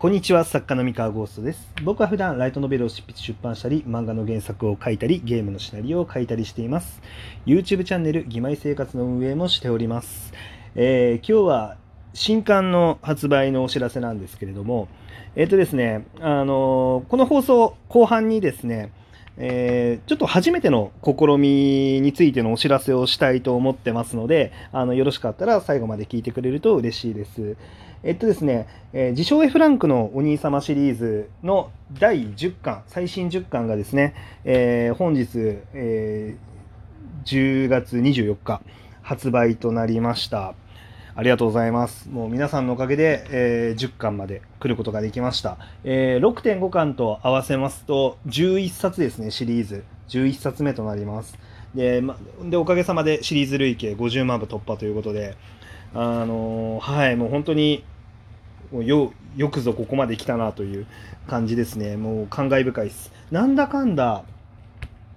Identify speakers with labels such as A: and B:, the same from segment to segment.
A: こんにちは、作家の三河ゴーストです。僕は普段ライトノベルを執筆出版したり、漫画の原作を書いたり、ゲームのシナリオを書いたりしています。YouTube チャンネル、義妹生活の運営もしております。えー今日は新刊の発売のお知らせなんですけれども、えっ、とですね、あのーこの放送後半にですね、えーちょっと初めての試みについてのお知らせをしたいと思ってますので、あのよろしかったら最後まで聞いてくれると嬉しいです。えっとですね、えー自称 F ランクのお兄様シリーズの第10巻、最新10巻がですね、えー本日、え10月24日発売となりました。ありがとうございます。もう皆さんのおかげで、えー10巻まで来ることができました。えー6.5巻と合わせますと11冊ですね、シリーズ。11冊目となります。で、ま、でおかげさまでシリーズ累計50万部突破ということで、あのーはい、もう本当によよくぞここまで来たなという感じですね。もう感慨深いです。なんだかんだ、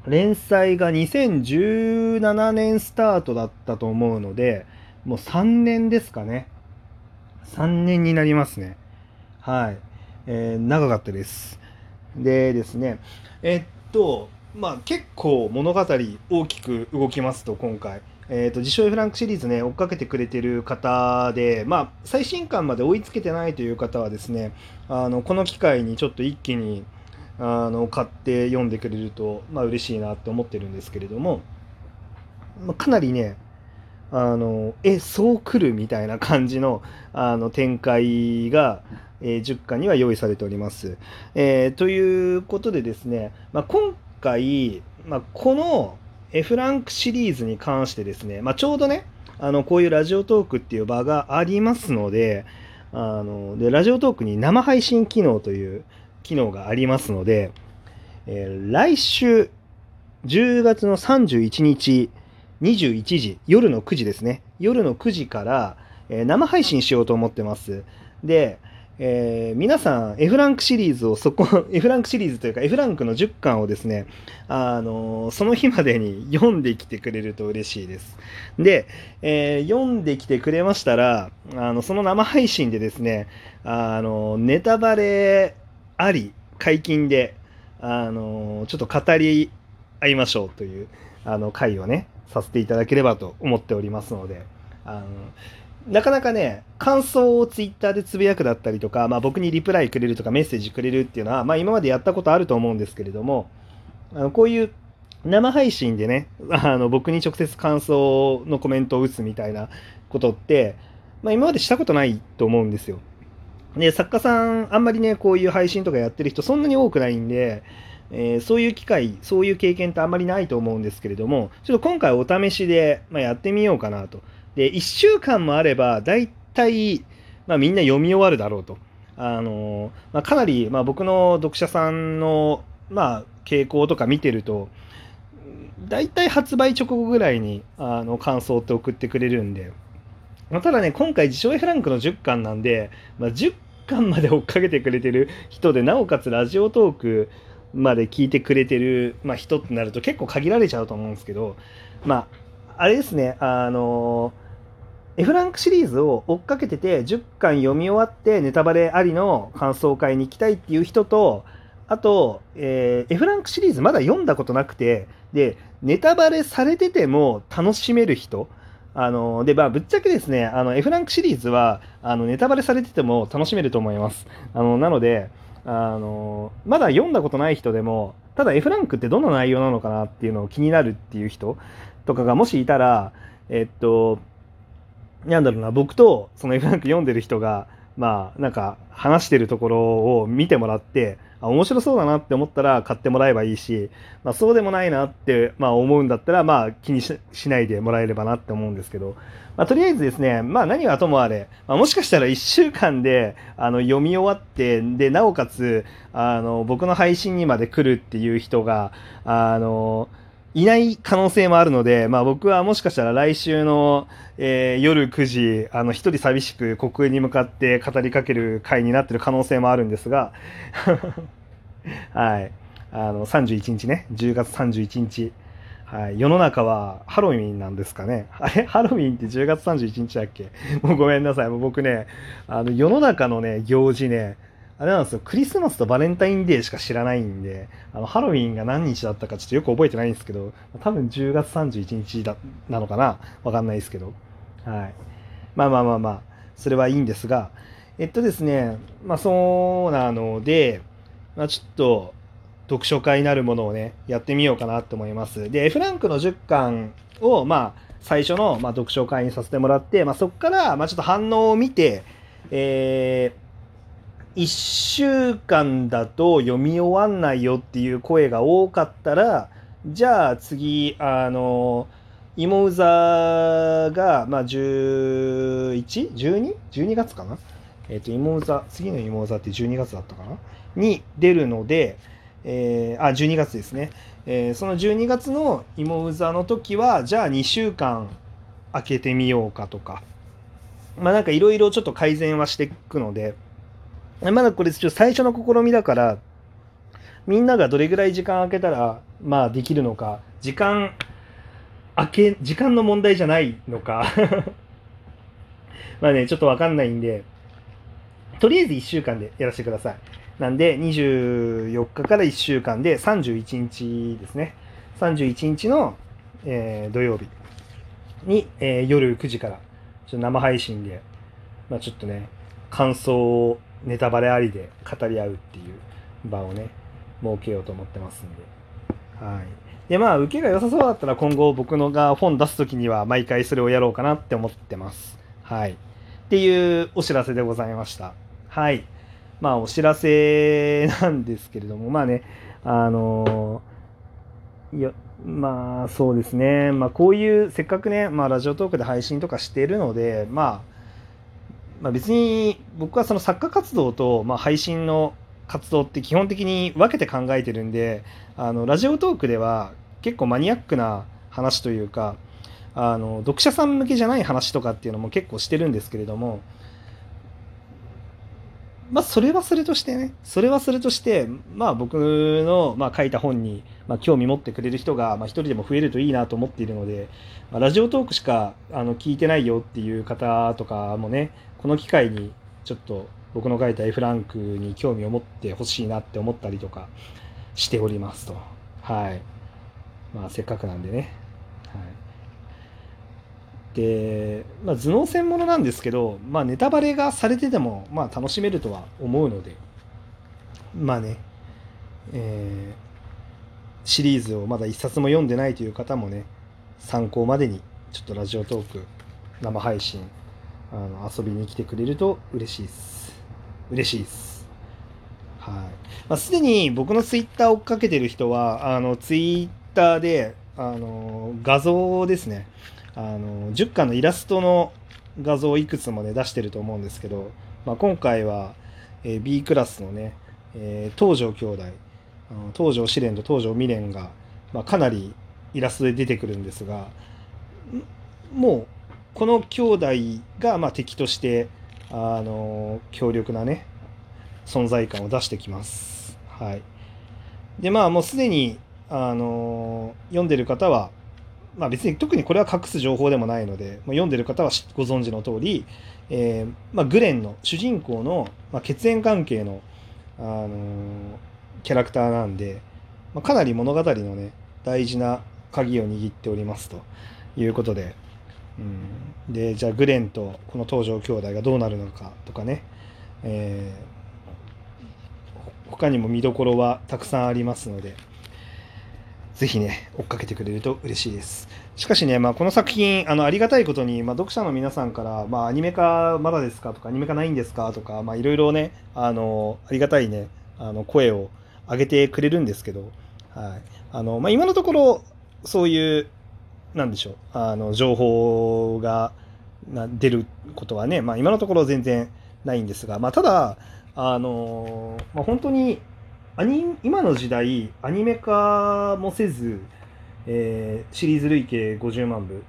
A: 連載が2017年スタートだったと思うので、もう3年ですかね。3年になりますね。はい。えー長かったです。でですね、えっと、まあ結構物語大きく動きますと、今回。えー、と自称 F ランクシリーズね追っかけてくれてる方で、まあ、最新刊まで追いつけてないという方はですねあのこの機会にちょっと一気にあの買って読んでくれると、まあ嬉しいなって思ってるんですけれども、まあ、かなりねあのえそう来るみたいな感じのあの展開が、えー10巻には用意されております。えーということでですね、まあ、今回、まあ、この F ランクシリーズに関してですね、まあ、ちょうどねあのこういうラジオトークっていう場がありますのであのでラジオトークに生配信機能という機能がありますので、えー来週10月の31日21時夜の9時ですね。夜の9時から、え生配信しようと思ってます。で、えー皆さん F ランクシリーズをそこ F ランクシリーズというか F ランクの10巻をですねあのその日までに読んできてくれると嬉しいです。で、えー読んできてくれましたらあのその生配信でですねあのネタバレあり解禁であのちょっと語り合いましょうという。あの回をねさせていただければと思っておりますのであのなかなかね感想をツイッターでつぶやくだったりとか、まあ、僕にリプライくれるとかメッセージくれるっていうのは、まあ、今までやったことあると思うんですけれどもあのこういう生配信でねあの僕に直接感想のコメントを打つみたいなことって、まあ、今までしたことないと思うんですよ。で作家さんあんまりねこういう配信とかやってる人そんなに多くないんで、えーそういう機会そういう経験ってあんまりないと思うんですけれどもちょっと今回お試しで、まあ、やってみようかなと。で1週間もあれば大体、まあ、みんな読み終わるだろうと。あのーまあ、かなり、まあ、僕の読者さんの、まあ、傾向とか見てると大体発売直後ぐらいにあの感想って送ってくれるんで、まあ、ただね今回自称 F ランクの10巻なんで、まあ、10巻まで追っかけてくれてる人でなおかつラジオトークまで聞いてくれてる、まあ、人ってなると結構限られちゃうと思うんですけどまああれですねあの F ランクシリーズを追っかけてて10巻読み終わってネタバレありの感想会に行きたいっていう人とあと、えー F ランクシリーズまだ読んだことなくてでネタバレされてても楽しめる人あのでまあ、ぶっちゃけですねあの F ランクシリーズはあのネタバレされてても楽しめると思います。あのなのであのまだ読んだことない人でもただ F ランクってどんな内容なのかなっていうのを気になるっていう人とかがもしいたらえっとなんだろうな僕とその F ランク読んでる人がまあなんか話してるところを見てもらってあ面白そうだなって思ったら買ってもらえばいいし、まあ、そうでもないなって、まあ、思うんだったらまあ気にしないでもらえればなって思うんですけど、まあ、とりあえずですね、まあ、何はともあれ、まあ、もしかしたら1週間であの読み終わってでなおかつあの僕の配信にまで来るっていう人があのいない可能性もあるので、まあ、僕はもしかしたら来週の、えー夜9時あの一人寂しく国空に向かって語りかける回になってる可能性もあるんですが はい。あの31日ね。10月31日。はい、世の中はハロウィンなんですかね。あれ？ハロウィンって10月31日だっけ？もうごめんなさい。もう僕ねあの世の中のね行事ねあれなんですよ、クリスマスとバレンタインデーしか知らないんで、あのハロウィンが何日だったかちょっとよく覚えてないんですけど、多分10月31日だなのかな？わかんないですけど。はい。まあまあまあまあ、それはいいんですが、えっとですね、まあそうなので、まあちょっと、読書会なるものをね、やってみようかなと思います。で、F ランクの10巻を、まあ、最初の、まあ、読書会にさせてもらって、まあ、そこから、まあ、ちょっと反応を見て、えー、1週間だと読み終わんないよっていう声が多かったら、じゃあ次、あの、芋座が、まあ、11?12?12 12月かな？えっ、ー、と、芋座、次の芋座って12月だったかな？に出るので、えー、あ、12月ですね。えー、その12月の芋座の時は、じゃあ2週間空けてみようかとか、まあなんかいろいろちょっと改善はしていくので、まだこれちょ最初の試みだから、みんながどれぐらい時間空けたら、まあできるのか、時間、空け、時間の問題じゃないのか まあね、ちょっとわかんないんで、とりあえず1週間でやらせてください。なんで、24日から1週間で31日ですね。31日の、えー、土曜日に、えー、夜9時から、ちょっと生配信で、まあ、ちょっとね、感想をネタバレありで語り合うっていう場をね、設けようと思ってますんで。はい。で、まあ、受けが良さそうだったら今後僕のが本出すときには毎回それをやろうかなって思ってます。はい。っていうお知らせでございました。はい。まあ、お知らせなんですけれども、まあね、あのいや、まあそうですね、まあこういう、せっかくね、まあラジオトークで配信とかしてるので、まあ、まあ別に僕はその作家活動と、まあ、配信の活動って基本的に分けて考えてるんで、あの、ラジオトークでは結構マニアックな話というか、あの、読者さん向けじゃない話とかっていうのも結構してるんですけれども、まあ、それはそれとしてね、それはそれとして、まあ、僕の、まあ、書いた本に、まあ、興味持ってくれる人が、まあ、人でも増えるといいなと思っているので、まあ、ラジオトークしかあの聞いてないよっていう方とかもね、この機会にちょっと僕の書いた F ランクに興味を持ってほしいなって思ったりとかしておりますと。はい。まあ、せっかくなんでね。はいで、まあ、頭脳戦ものなんですけど、まあ、ネタバレがされてても、まあ、楽しめるとは思うので、まあね、えー、シリーズをまだ一冊も読んでないという方もね、参考までに、ちょっとラジオトーク、生配信、あの遊びに来てくれると嬉しいです。嬉しいです。はい。まあ、すでに僕のツイッターを追っかけてる人は、あの、ツイッターで、あの、画像ですね。あの10巻のイラストの画像をいくつもね出してると思うんですけど、まあ、今回は、えー、B クラスのね、えー、東条兄弟あの東条試練と東条未練が、まあ、かなりイラストで出てくるんですがもうこの兄弟がま敵としてあの強力なね存在感を出してきます。はい、でまあもうすでにあの読んでる方はまあ、別に特にこれは隠す情報でもないので、ま、読んでる方はご存知の通り、えーまあ、グレンの主人公の、ま、血縁関係の、あの、キャラクターなんで、ま、かなり物語のね大事な鍵を握っておりますということで、うん、でじゃあグレンとこの東条兄弟がどうなるのかとかね、えー、他にも見どころはたくさんありますので。ぜひね、追っかけてくれると嬉しいです。しかしね、まあ、この作品、あのありがたいことに、まあ、読者の皆さんから、まあ、アニメ化まだですかとか、アニメ化ないんですかとか、いろいろね、あの、ありがたいね、あの、声を上げてくれるんですけど、はい。あの、まあ、今のところ、そういう、なんでしょう、あの、情報が出ることはね、まあ、今のところ全然ないんですが、まあ、ただ、あの、まあ、本当に、アニ今の時代アニメ化もせず、えー、シリーズ累計50万部、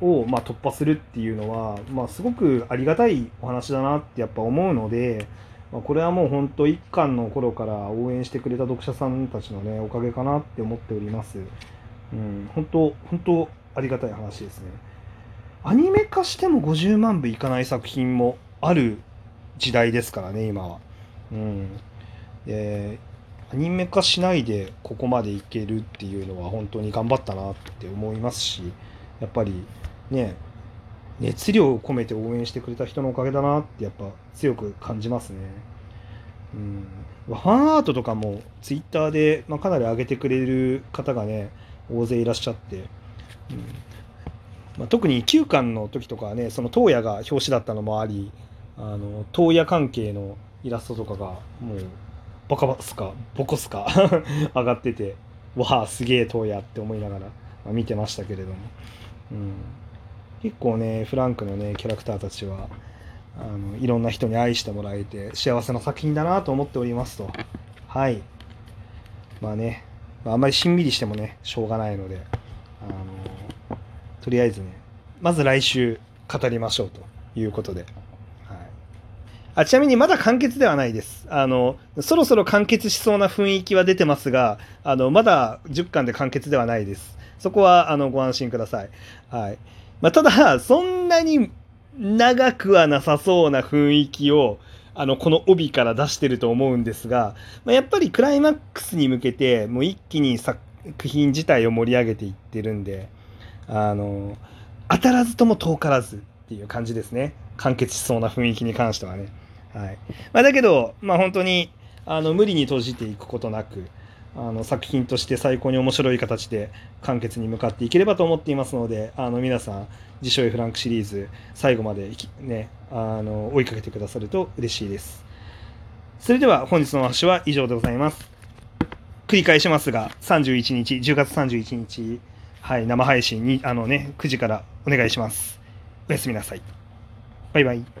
A: うん、を、まあ、突破するっていうのは、まあ、すごくありがたいお話だなってやっぱ思うので、まあ、これはもう本当一巻の頃から応援してくれた読者さんたちのねおかげかなって思っております、うん、本当本当ありがたい話ですね。アニメ化しても50万部いかない作品もある時代ですからね今は。うん、でアニメ化しないでここまでいけるっていうのは本当に頑張ったなって思いますしやっぱりね熱量を込めて応援してくれた人のおかげだなってやっぱ強く感じますね。うん、ファンアートとかもツイッターで、まあ、かなり上げてくれる方がね大勢いらっしゃって、うん。まあ、特に9巻の時とかはねその東野が表紙だったのもありあの東野関係のイラストとかがもうボカバスかボコスか 上がっててわあすげえ東野って思いながら、まあ、見てましたけれども、うん、結構ねフランクのねキャラクターたちはあのいろんな人に愛してもらえて幸せな作品だなと思っておりますと。はい。まあね、まあ、あんまりしんみりしてもねしょうがないのであのとりあえずねまず来週語りましょうということで、はい、あちなみにまだ完結ではないです。あのそろそろ完結しそうな雰囲気は出てますがあのまだ10巻で完結ではないです。そこはあのご安心ください、はい。まあ、ただそんなに長くはなさそうな雰囲気をあのこの帯から出してると思うんですが、まあ、やっぱりクライマックスに向けてもう一気に作品自体を盛り上げていってるんであの当たらずとも遠からずっていう感じですね完結しそうな雰囲気に関してはね。はいまあ、だけど、まあ、本当にあの無理に閉じていくことなくあの作品として最高に面白い形で完結に向かっていければと思っていますのであの皆さん自称 F ランクシリーズ最後までねあの追いかけてくださると嬉しいです。それでは本日の話は以上でございます。繰り返しますが31日10月31日はい生配信にあのね9時からお願いします。おやすみなさい。バイバイ。